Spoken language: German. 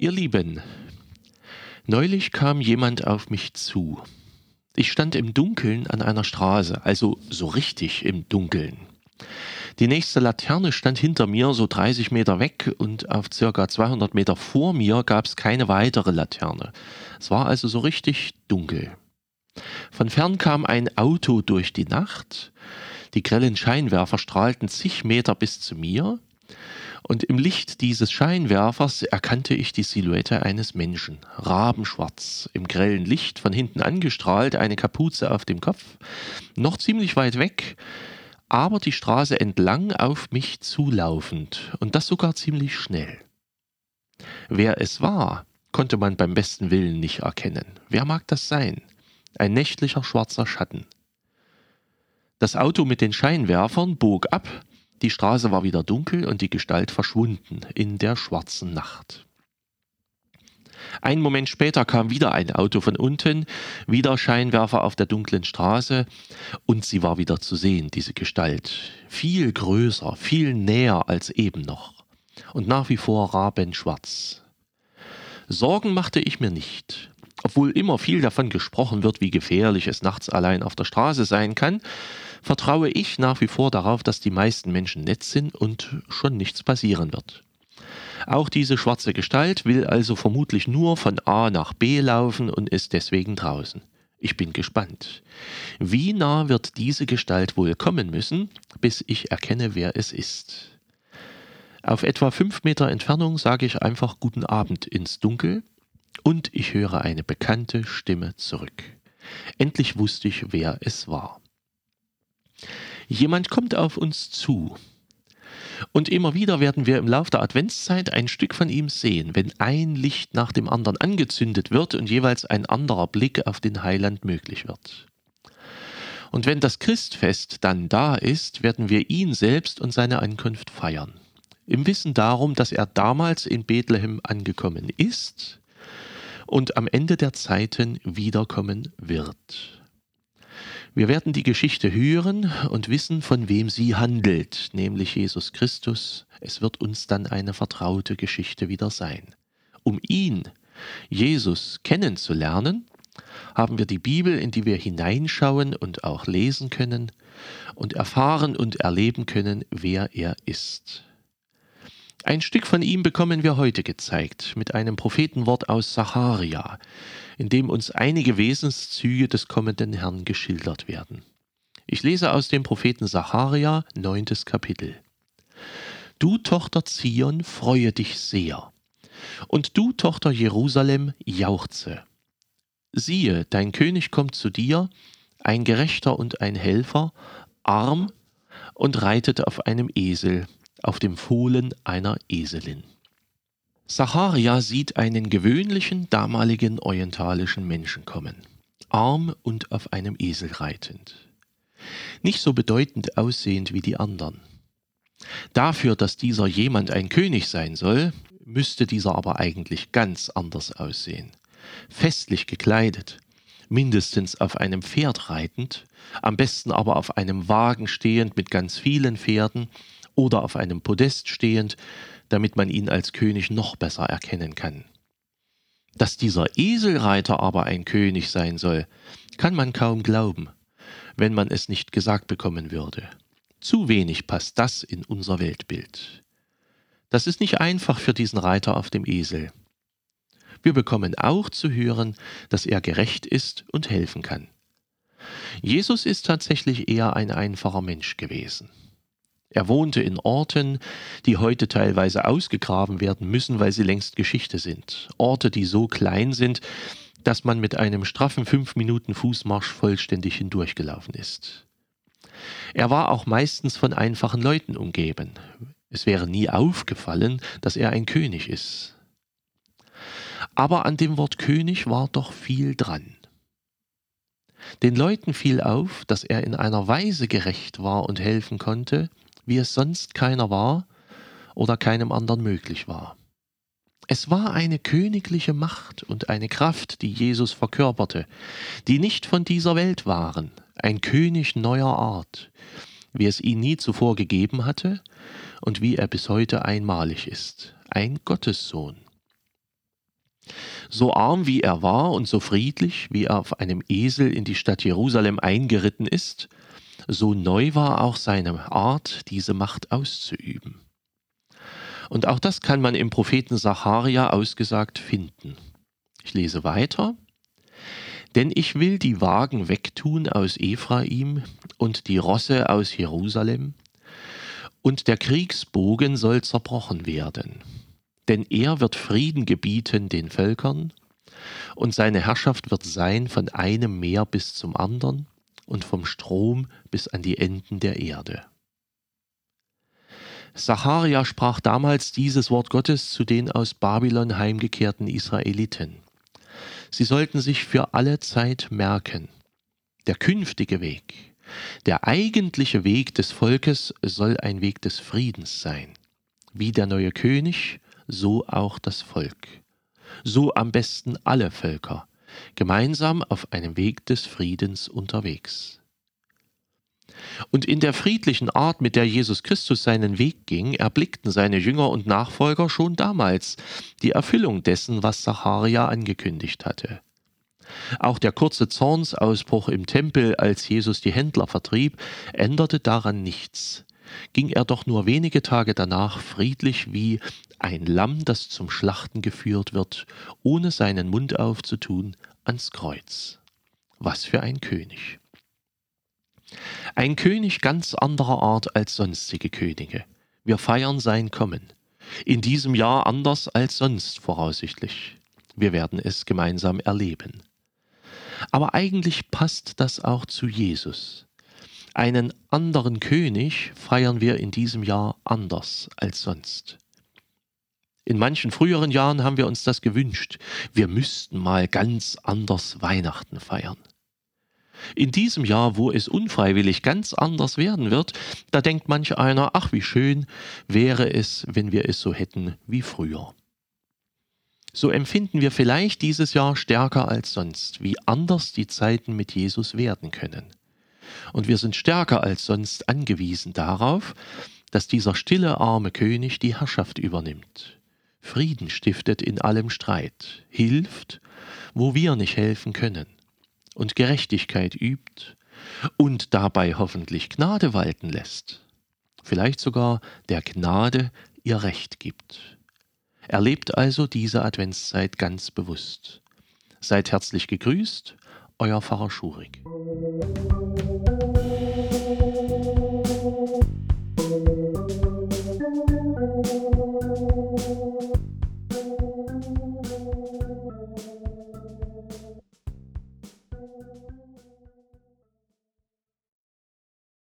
Ihr Lieben, neulich kam jemand auf mich zu. Ich stand im Dunkeln an einer Straße, also so richtig im Dunkeln. Die nächste Laterne stand hinter mir so 30 Meter weg und auf circa 200 Meter vor mir gab es keine weitere Laterne. Es war also so richtig dunkel. Von fern kam ein Auto durch die Nacht. Die grellen Scheinwerfer strahlten zig Meter bis zu mir und im Licht dieses Scheinwerfers erkannte ich die Silhouette eines Menschen, rabenschwarz, im grellen Licht von hinten angestrahlt, eine Kapuze auf dem Kopf, noch ziemlich weit weg, aber die Straße entlang auf mich zulaufend, und das sogar ziemlich schnell. Wer es war, konnte man beim besten Willen nicht erkennen. Wer mag das sein? Ein nächtlicher schwarzer Schatten. Das Auto mit den Scheinwerfern bog ab, die Straße war wieder dunkel und die Gestalt verschwunden in der schwarzen Nacht. Ein Moment später kam wieder ein Auto von unten, wieder Scheinwerfer auf der dunklen Straße, und sie war wieder zu sehen, diese Gestalt. Viel größer, viel näher als eben noch. Und nach wie vor rabenschwarz. Sorgen machte ich mir nicht. Obwohl immer viel davon gesprochen wird, wie gefährlich es nachts allein auf der Straße sein kann, vertraue ich nach wie vor darauf, dass die meisten Menschen nett sind und schon nichts passieren wird. Auch diese schwarze Gestalt will also vermutlich nur von A nach B laufen und ist deswegen draußen. Ich bin gespannt. Wie nah wird diese Gestalt wohl kommen müssen, bis ich erkenne, wer es ist? Auf etwa fünf Meter Entfernung sage ich einfach Guten Abend ins Dunkel und ich höre eine bekannte Stimme zurück. Endlich wusste ich, wer es war. Jemand kommt auf uns zu. Und immer wieder werden wir im Lauf der Adventszeit ein Stück von ihm sehen, wenn ein Licht nach dem anderen angezündet wird und jeweils ein anderer Blick auf den Heiland möglich wird. Und wenn das Christfest dann da ist, werden wir ihn selbst und seine Ankunft feiern. Im Wissen darum, dass er damals in Bethlehem angekommen ist und am Ende der Zeiten wiederkommen wird. Wir werden die Geschichte hören und wissen, von wem sie handelt, nämlich Jesus Christus. Es wird uns dann eine vertraute Geschichte wieder sein. Um ihn, Jesus, kennenzulernen, haben wir die Bibel, in die wir hineinschauen und auch lesen können und erfahren und erleben können, wer er ist. Ein Stück von ihm bekommen wir heute gezeigt mit einem Prophetenwort aus Sacharia, in dem uns einige Wesenszüge des kommenden Herrn geschildert werden. Ich lese aus dem Propheten Sacharia, neuntes Kapitel. Du Tochter Zion, freue dich sehr, und du Tochter Jerusalem, jauchze. Siehe, dein König kommt zu dir, ein Gerechter und ein Helfer, arm und reitet auf einem Esel, auf dem Fohlen einer Eselin. Sacharia sieht einen gewöhnlichen damaligen orientalischen Menschen kommen, arm und auf einem Esel reitend. Nicht so bedeutend aussehend wie die anderen. Dafür, dass dieser jemand ein König sein soll, müsste dieser aber eigentlich ganz anders aussehen. Festlich gekleidet, mindestens auf einem Pferd reitend, am besten aber auf einem Wagen stehend mit ganz vielen Pferden oder auf einem Podest stehend, damit man ihn als König noch besser erkennen kann. Dass dieser Eselreiter aber ein König sein soll, kann man kaum glauben, wenn man es nicht gesagt bekommen würde. Zu wenig passt das in unser Weltbild. Das ist nicht einfach für diesen Reiter auf dem Esel. Wir bekommen auch zu hören, dass er gerecht ist und helfen kann. Jesus ist tatsächlich eher ein einfacher Mensch gewesen. Er wohnte in Orten, die heute teilweise ausgegraben werden müssen, weil sie längst Geschichte sind. Orte, die so klein sind, dass man mit einem straffen fünf Minuten Fußmarsch vollständig hindurchgelaufen ist. Er war auch meistens von einfachen Leuten umgeben. Es wäre nie aufgefallen, dass er ein König ist. Aber an dem Wort König war doch viel dran. Den Leuten fiel auf, dass er in einer Weise gerecht war und helfen konnte, wie es sonst keiner war oder keinem anderen möglich war. Es war eine königliche Macht und eine Kraft, die Jesus verkörperte, die nicht von dieser Welt waren, ein König neuer Art, wie es ihn nie zuvor gegeben hatte und wie er bis heute einmalig ist, ein Gottessohn. So arm wie er war und so friedlich, wie er auf einem Esel in die Stadt Jerusalem eingeritten ist, so neu war auch seine Art, diese Macht auszuüben. Und auch das kann man im Propheten Sacharia ausgesagt finden. Ich lese weiter. Denn ich will die Wagen wegtun aus Ephraim und die Rosse aus Jerusalem, und der Kriegsbogen soll zerbrochen werden. Denn er wird Frieden gebieten den Völkern, und seine Herrschaft wird sein von einem Meer bis zum anderen und vom Strom bis an die Enden der Erde. Sacharia sprach damals dieses Wort Gottes zu den aus Babylon heimgekehrten Israeliten. Sie sollten sich für alle Zeit merken, der künftige Weg, der eigentliche Weg des Volkes soll ein Weg des Friedens sein. Wie der neue König, so auch das Volk. So am besten alle Völker, gemeinsam auf einem Weg des Friedens unterwegs. Und in der friedlichen Art, mit der Jesus Christus seinen Weg ging, erblickten seine Jünger und Nachfolger schon damals die Erfüllung dessen, was Zacharia angekündigt hatte. Auch der kurze Zornsausbruch im Tempel, als Jesus die Händler vertrieb, änderte daran nichts. Ging er doch nur wenige Tage danach friedlich wie ein Lamm, das zum Schlachten geführt wird, ohne seinen Mund aufzutun, ans Kreuz. Was für ein König. Ein König ganz anderer Art als sonstige Könige. Wir feiern sein Kommen. In diesem Jahr anders als sonst voraussichtlich. Wir werden es gemeinsam erleben. Aber eigentlich passt das auch zu Jesus. Einen anderen König feiern wir in diesem Jahr anders als sonst. In manchen früheren Jahren haben wir uns das gewünscht. Wir müssten mal ganz anders Weihnachten feiern. In diesem Jahr, wo es unfreiwillig ganz anders werden wird, da denkt manch einer, ach wie schön wäre es, wenn wir es so hätten wie früher. So empfinden wir vielleicht dieses Jahr stärker als sonst, wie anders die Zeiten mit Jesus werden können. Und wir sind stärker als sonst angewiesen darauf, dass dieser stille arme König die Herrschaft übernimmt, Frieden stiftet in allem Streit, hilft, wo wir nicht helfen können und Gerechtigkeit übt und dabei hoffentlich Gnade walten lässt, vielleicht sogar der Gnade ihr Recht gibt. Erlebt also diese Adventszeit ganz bewusst. Seid herzlich gegrüßt, euer Pfarrer Schurig.